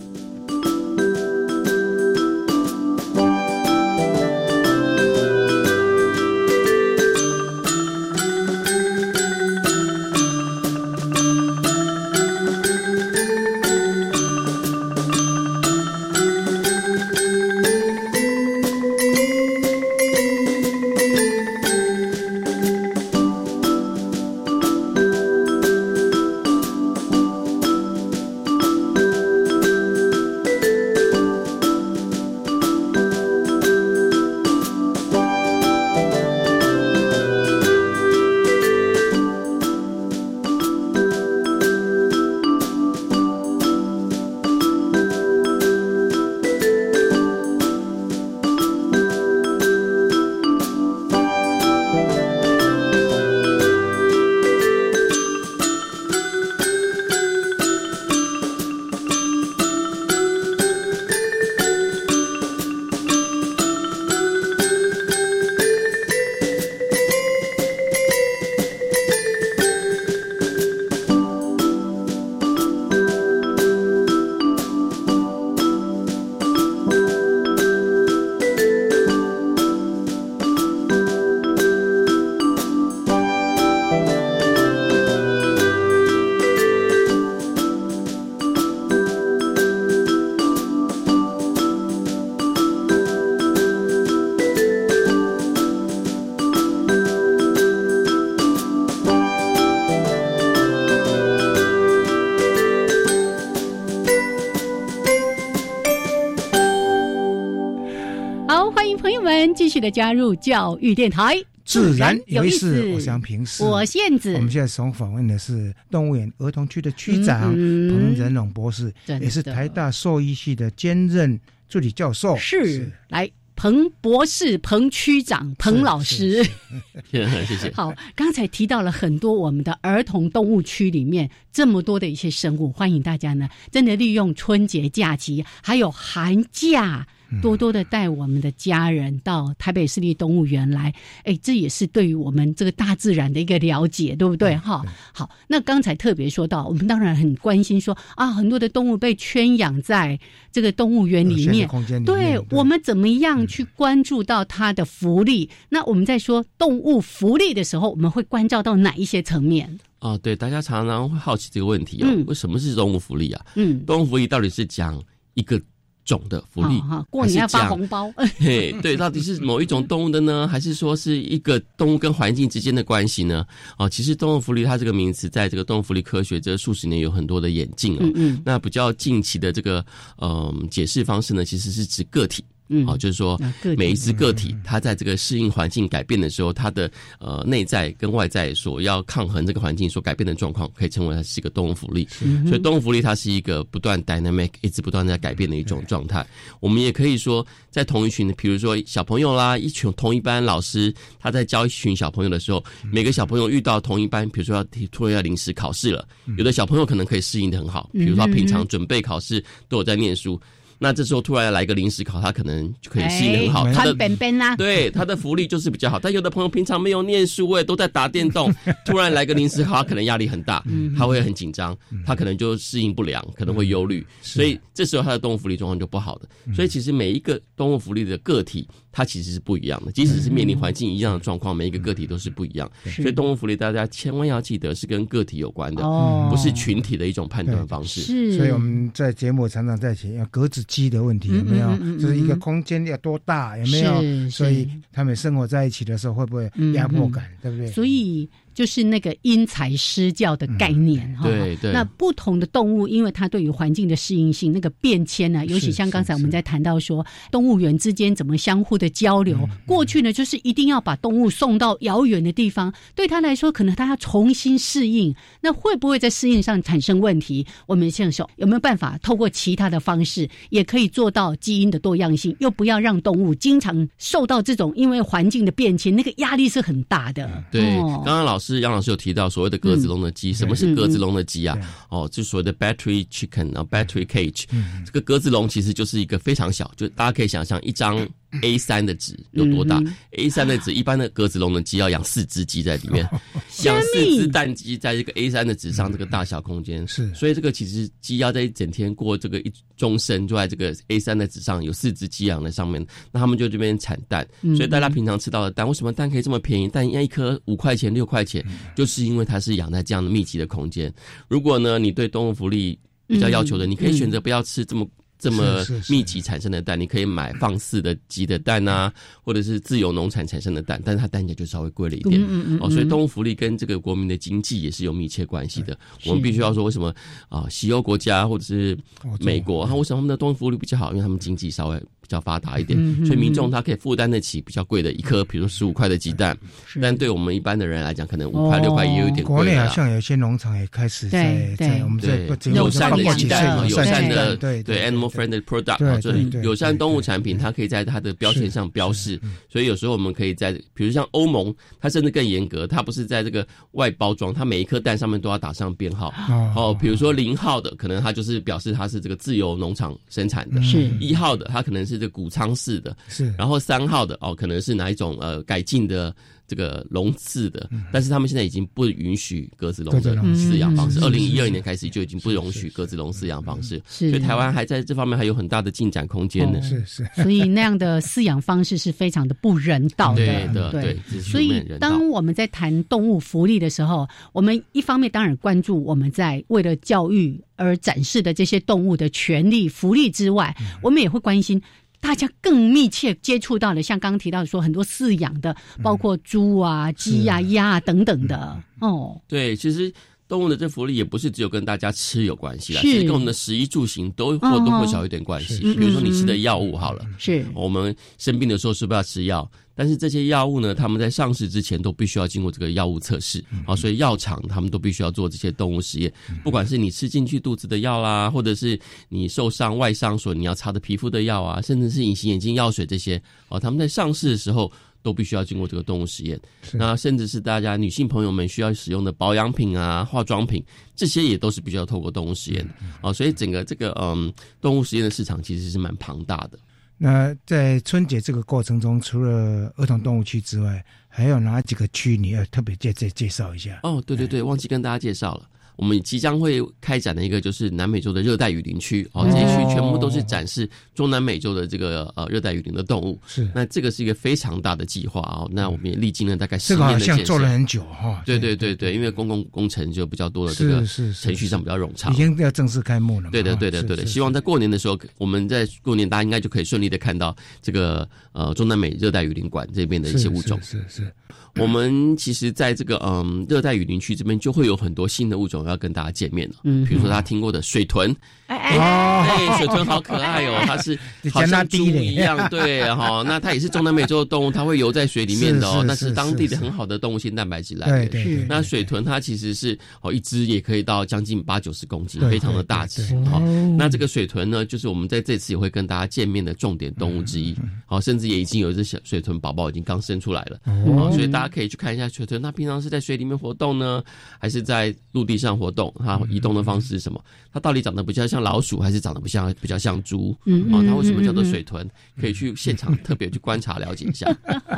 A: 的加入教育电台，
B: 自然有意思。我想平时，
A: 我现子。
B: 我们现在所访问的是动物园儿童区的区长彭仁龙博士，也是台大兽医系的兼任助理教授。
A: 是，来彭博士、彭区长、彭老师，
D: 谢谢。
A: 好，刚才提到了很多我们的儿童动物区里面这么多的一些生物，欢迎大家呢，真的利用春节假期还有寒假。多多的带我们的家人到台北市立动物园来，哎，这也是对于我们这个大自然的一个了解，对不对？哈，好，那刚才特别说到，我们当然很关心，说啊，很多的动物被圈养在这个动物园里面，对我们怎么样去关注到它的福利？那我们在说动物福利的时候，我们会关照到哪一些层面？
D: 哦，对，大家常常会好奇这个问题哦，为什么是动物福利啊？嗯，动物福利到底是讲一个？种的福利，
A: 过年要发红包。
D: 嘿，对，到底是某一种动物的呢，还是说是一个动物跟环境之间的关系呢？哦，其实动物福利它这个名词，在这个动物福利科学这数十年有很多的演进哦。嗯，那比较近期的这个嗯解释方式呢，其实是指个体。嗯，好，就是说，每一只个体，它在这个适应环境改变的时候，它的呃内在跟外在所要抗衡这个环境所改变的状况，可以称为它是一个动物福利。所以，动物福利它是一个不断 dynamic 一直不断在改变的一种状态。我们也可以说，在同一群，比如说小朋友啦，一群同一班老师，他在教一群小朋友的时候，每个小朋友遇到同一班，比如说要突然要临时考试了，有的小朋友可能可以适应的很好，比如说平常准备考试都有在念书。那这时候突然来一个临时考，他可能就可以适应很好。
A: 他的
D: 对他的福利就是比较好。但有的朋友平常没有念书，哎，都在打电动，突然来个临时考，他可能压力很大，他会很紧张，他可能就适应不良，可能会忧虑。所以这时候他的动物福利状况就不好的。所以其实每一个动物福利的个体。它其实是不一样的，即使是面临环境一样的状况，每一个个体都是不一样。所以动物福利大家千万要记得是跟个体有关的，不是群体的一种判断方式。
A: 是，
B: 所以我们在节目常常在讲要格子鸡的问题，有没有？就是一个空间要多大，有没有？所以他们生活在一起的时候会不会压迫感，对不对？
A: 所以。就是那个因材施教的概念
D: 哈，对对。
A: 那不同的动物，因为它对于环境的适应性，那个变迁呢，尤其像刚才我们在谈到说，动物园之间怎么相互的交流。过去呢，就是一定要把动物送到遥远的地方，对他来说，可能他要重新适应。那会不会在适应上产生问题？我们现在说有没有办法透过其他的方式，也可以做到基因的多样性，又不要让动物经常受到这种因为环境的变迁，那个压力是很大的。
D: 对，刚刚老。是杨老师有提到所谓的鸽子笼的鸡，什么是鸽子笼的鸡啊？哦，就所谓的 battery chicken 啊，battery cage。这个鸽子笼其实就是一个非常小，就大家可以想象一张。A 三的纸有多大？A 三的纸，一般的格子笼的鸡要养四只鸡在里面，养四只蛋鸡在这个 A 三的纸上，这个大小空间
B: 是，
D: 所以这个其实鸡要在一整天过这个一终身，就在这个 A 三的纸上有四只鸡养在上面，那他们就这边产蛋。所以大家平常吃到的蛋，为什么蛋可以这么便宜？蛋一颗五块钱、六块钱，就是因为它是养在这样的密集的空间。如果呢，你对动物福利比较要求的，你可以选择不要吃这么。这么密集产生的蛋，你可以买放肆的鸡的蛋啊，或者是自由农产产生的蛋，但是它单价就稍微贵了一点嗯嗯哦。所以动物福利跟这个国民的经济也是有密切关系的。我们必须要说，为什么啊？西欧国家或者是美国，它为什么他们的动物福利比较好？因为他们经济稍微。比较发达一点，所以民众他可以负担得起比较贵的一颗，比如十五块的鸡蛋。但对我们一般的人来讲，可能五块六块也有一点贵
B: 国内好像有些农场也开始在在我们在
D: 友善的鸡蛋，友善的对对 animal friendly product，就是友善动物产品，它可以在它的标签上标示。所以有时候我们可以在，比如像欧盟，它甚至更严格，它不是在这个外包装，它每一颗蛋上面都要打上编号。哦，比如说零号的，可能它就是表示它是这个自由农场生产的；
A: 是
D: 一号的，它可能是。这谷仓式的，
B: 是，
D: 然后三号的哦，可能是哪一种呃改进的。这个笼子的，但是他们现在已经不允许鸽子笼的饲养方式。二零一二年开始就已经不容许鸽子笼饲养方式，所以台湾还在这方面还有很大的进展空间呢。
B: 是是，
A: 所以那样的饲养方式是非常的不人道
D: 的。对，
A: 所以当我们在谈动物福利的时候，我们一方面当然关注我们在为了教育而展示的这些动物的权利福利之外，我们也会关心。大家更密切接触到了，像刚刚提到说很多饲养的，包括猪啊、鸡啊、鸭啊等等的哦。
D: 对，其实动物的这福利也不是只有跟大家吃有关系啦，其实跟我们的食衣住行都或多或少有点关系。比如说你吃的药物好了，
A: 是
D: 我们生病的时候是不是要吃药？但是这些药物呢，他们在上市之前都必须要经过这个药物测试啊，所以药厂他们都必须要做这些动物实验。不管是你吃进去肚子的药啦，或者是你受伤外伤所你要擦的皮肤的药啊，甚至是隐形眼镜药水这些哦，他们在上市的时候都必须要经过这个动物实验。那甚至是大家女性朋友们需要使用的保养品啊、化妆品，这些也都是必须要透过动物实验的啊。所以整个这个嗯动物实验的市场其实是蛮庞大的。
B: 那在春节这个过程中，除了儿童动物区之外，还有哪几个区你要特别介介介绍一下？
D: 哦，对对对，忘记跟大家介绍了。我们即将会开展的一个就是南美洲的热带雨林区哦，这一区全部都是展示中南美洲的这个呃热带雨林的动物。
B: 是，
D: 那这个是一个非常大的计划哦。那我们也历经了大概十
B: 年
D: 的建设，
B: 做了很久哈。
D: 对对对对，因为公共工程就比较多的这个程序上比较冗长，
B: 已经要正式开幕了。
D: 对的对的对的，希望在过年的时候，我们在过年大家应该就可以顺利的看到这个呃中南美热带雨林馆这边的一些物种。
B: 是是。
D: 我们其实在这个嗯热带雨林区这边就会有很多新的物种要跟大家见面了，嗯，比如说大家听过的水豚，哎哎，水豚好可爱哦，它是好像猪一样，对哈，那它也是中南美洲的动物，它会游在水里面的哦，那是当地的很好的动物性蛋白质来源。
B: 对
D: 那水豚它其实是哦一只也可以到将近八九十公斤，非常的大只。好，那这个水豚呢，就是我们在这次也会跟大家见面的重点动物之一。好，甚至也已经有一只小水豚宝宝已经刚生出来了，哦，所以大。大家可以去看一下水豚，它平常是在水里面活动呢，还是在陆地上活动？它移动的方式是什么？它到底长得比较像老鼠，还是长得不像比较像猪？嗯，哦，它为什么叫做水豚？可以去现场特别去观察了解一下。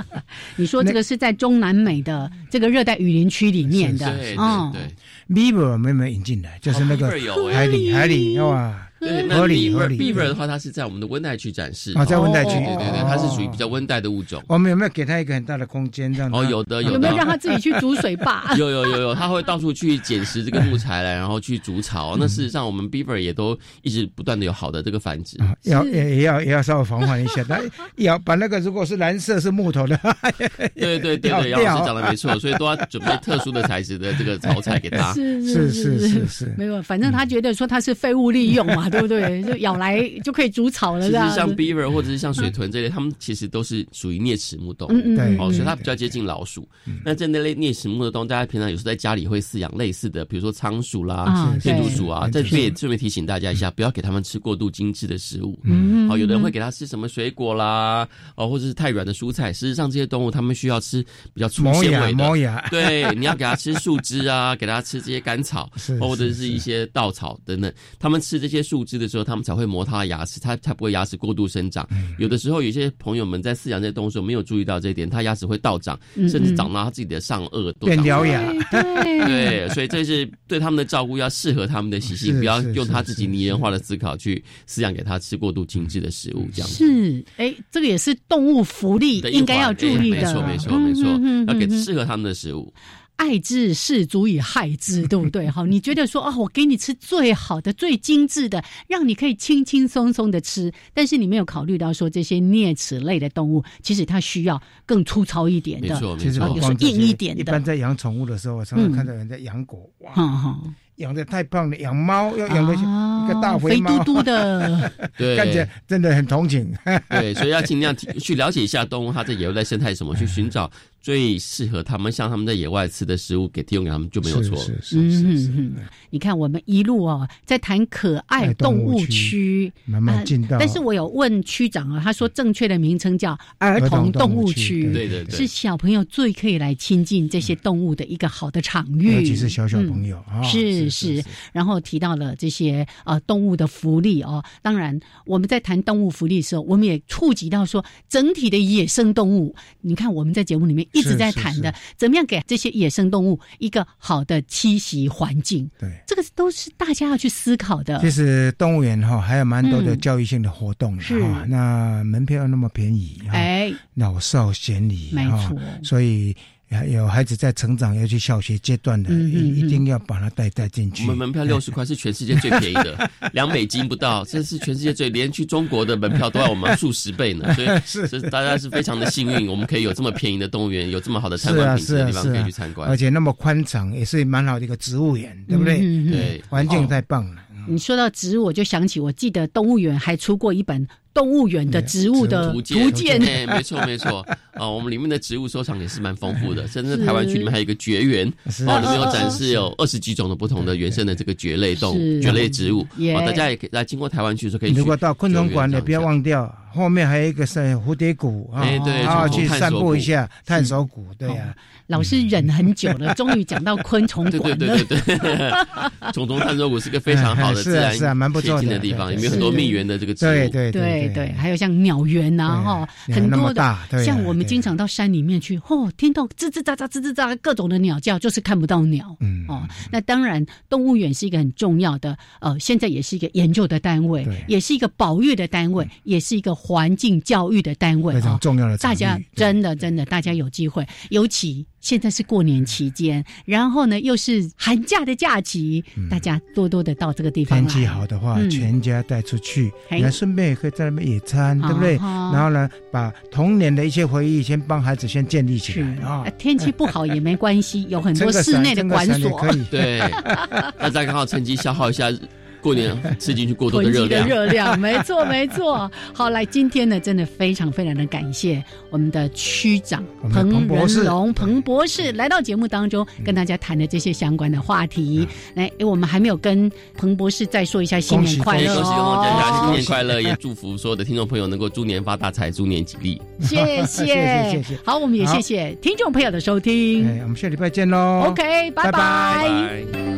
A: 你说这个是在中南美的这个热带雨林区里面的，
D: 对对对。
B: Beaver 有没有引进来？就是那个海里海里哇。
D: 对，
B: 合理合理。
D: Beaver 的话，它是在我们的温带区展示
B: 啊，在温带区，
D: 对对对，它是属于比较温带的物种。
B: 我们有没有给它一个很大的空间，让
D: 哦，有的有的。
A: 有没有让它自己去煮水坝？
D: 有有有有，它会到处去捡拾这个木材来，然后去筑巢。那事实上，我们 Beaver 也都一直不断的有好的这个繁殖。
B: 要也也要也要稍微防范一下，它要把那个如果是蓝色是木头的，
D: 对对对对，杨老师讲的没错，所以都要准备特殊的材质的这个巢材给它。
A: 是
B: 是是是是，
A: 没有，反正他觉得说它是废物利用嘛，对不对？就咬来就可以煮草了。
D: 其实像 beaver 或者是像水豚这类，它们其实都是属于啮齿目动物，
B: 对，
D: 哦，所以它比较接近老鼠。那这类啮齿目的动物，大家平常有时候在家里会饲养类似的，比如说仓鼠啦、天竺鼠啊，在这边也顺便提醒大家一下，不要给它们吃过度精致的食物。嗯，好，有的人会给它吃什么水果啦，哦，或者是太软的蔬菜。事实上，这些动物它们需要吃比较粗纤维的，对，你要给它吃树枝啊，给它吃这些干草，或者是一些稻草等等。它们吃这些树枝的时候，他们才会磨它的牙齿，它才不会牙齿过度生长。有的时候，有些朋友们在饲养这些动物时候没有注意到这一点，它牙齿会倒长，甚至长到它自己的上颚都
B: 变獠牙。
D: 对，所以这是对他们的照顾要适合他们的习性，不要用他自己拟人化的思考去饲养给他吃过度精致的食物。这样
A: 是，哎，这个也是动物福利应该要注意的。
D: 没错，没错，没错，要给适合他们的食物。
A: 爱之是足以害之，对不对？哈，你觉得说啊，我给你吃最好的、最精致的，让你可以轻轻松松的吃，但是你没有考虑到说这些啮齿类的动物，其实它需要更粗糙一点的，
D: 其
B: 实
A: 有时候硬一点的。
B: 一般在养宠物的时候，我常常看到人在养狗，哇，养的太胖了；养猫要养的一个大
A: 肥嘟嘟的，
D: 对，
B: 看起来真的很同情。
D: 对，所以要尽量去了解一下动物它在野外的生态什么，去寻找。最适合他们，像他们在野外吃的食物，给提供给他们就没有错。
B: 是是是是。
A: 你看，我们一路哦，在谈可爱动物区，
B: 慢慢进到。
A: 但是我有问区长啊，他说正确的名称叫儿童动物区，
D: 对对对，
A: 是小朋友最可以来亲近这些动物的一个好的场域。
B: 尤其是小小朋友啊，
A: 是是。然后提到了这些呃动物的福利哦，当然我们在谈动物福利的时候，我们也触及到说整体的野生动物。你看我们在节目里面。一直在谈的，怎么样给这些野生动物一个好的栖息环境？
B: 对，
A: 这个都是大家要去思考的。
B: 其实动物园哈还有蛮多的教育性的活动
A: 哈
B: 那门票那么便宜，
A: 哎，
B: 老少咸宜，
A: 没错，
B: 所以。有孩子在成长，要去小学阶段的，一一定要把他带带进去。
D: 我们门票六十块是全世界最便宜的，两美金不到，这是全世界最，连去中国的门票都要我们数十倍呢。所以是大家是非常的幸运，我们可以有这么便宜的动物园，有这么好的参观品质的地方可以去参观，
B: 而且那么宽敞，也是蛮好的一个植物园，对不对？
D: 对，
B: 环境太棒了。
A: 你说到植物，我就想起，我记得动物园还出过一本。动物园的植物的图鉴，
D: 哎，没错没错，啊，我们里面的植物收藏也是蛮丰富的，甚至台湾区里面还有一个蕨园，哦，里面有展示有二十几种的不同的原生的这个蕨类动物、蕨类植物，哦，大家也可以来经过台湾区的时候可以。
B: 如果到昆虫馆，也不要忘掉后面还有一个是蝴蝶谷啊，
D: 对，
B: 好去散步一下，探索谷，对呀。
A: 老师忍很久了，终于讲到昆虫馆
D: 了。对对对对，虫虫探索谷是个非常好的自然
B: 是啊蛮不错
D: 的地方，里面有很多蜜源的这个植物，
B: 对对
A: 对对，还有像鸟园呐哈，很多的，像我们经常到山里面去，哦，听到吱吱喳喳、吱吱喳各种的鸟叫，就是看不到鸟。嗯哦，那当然，动物园是一个很重要的，呃，现在也是一个研究的单位，也是一个保育的单位，也是一个环境教育的单位，
B: 非常重要的。
A: 大家真的真的，大家有机会，尤其。现在是过年期间，然后呢又是寒假的假期，大家多多的到这个地方。
B: 天气好的话，全家带出去，那顺便也可以在那边野餐，对不对？然后呢，把童年的一些回忆先帮孩子先建立起来啊。
A: 天气不好也没关系，有很多室内的馆所
B: 可以。
D: 对，大家刚好趁机消耗一下。过年吃进去过多的热量，
A: 热量 没错没错。好，来今天呢，真的非常非常的感谢我们的区长彭仁龙彭博士来到节目当中，跟大家谈的这些相关的话题。来，我们还没有跟彭博士再说一下新年快乐
D: 哦！新年快乐，也祝福所有的听众朋友能够猪年发大财，猪年吉利。
A: 谢谢 谢谢。好，我们也谢谢听众朋友的收听。
B: 我们下礼拜见喽。
A: OK，拜拜。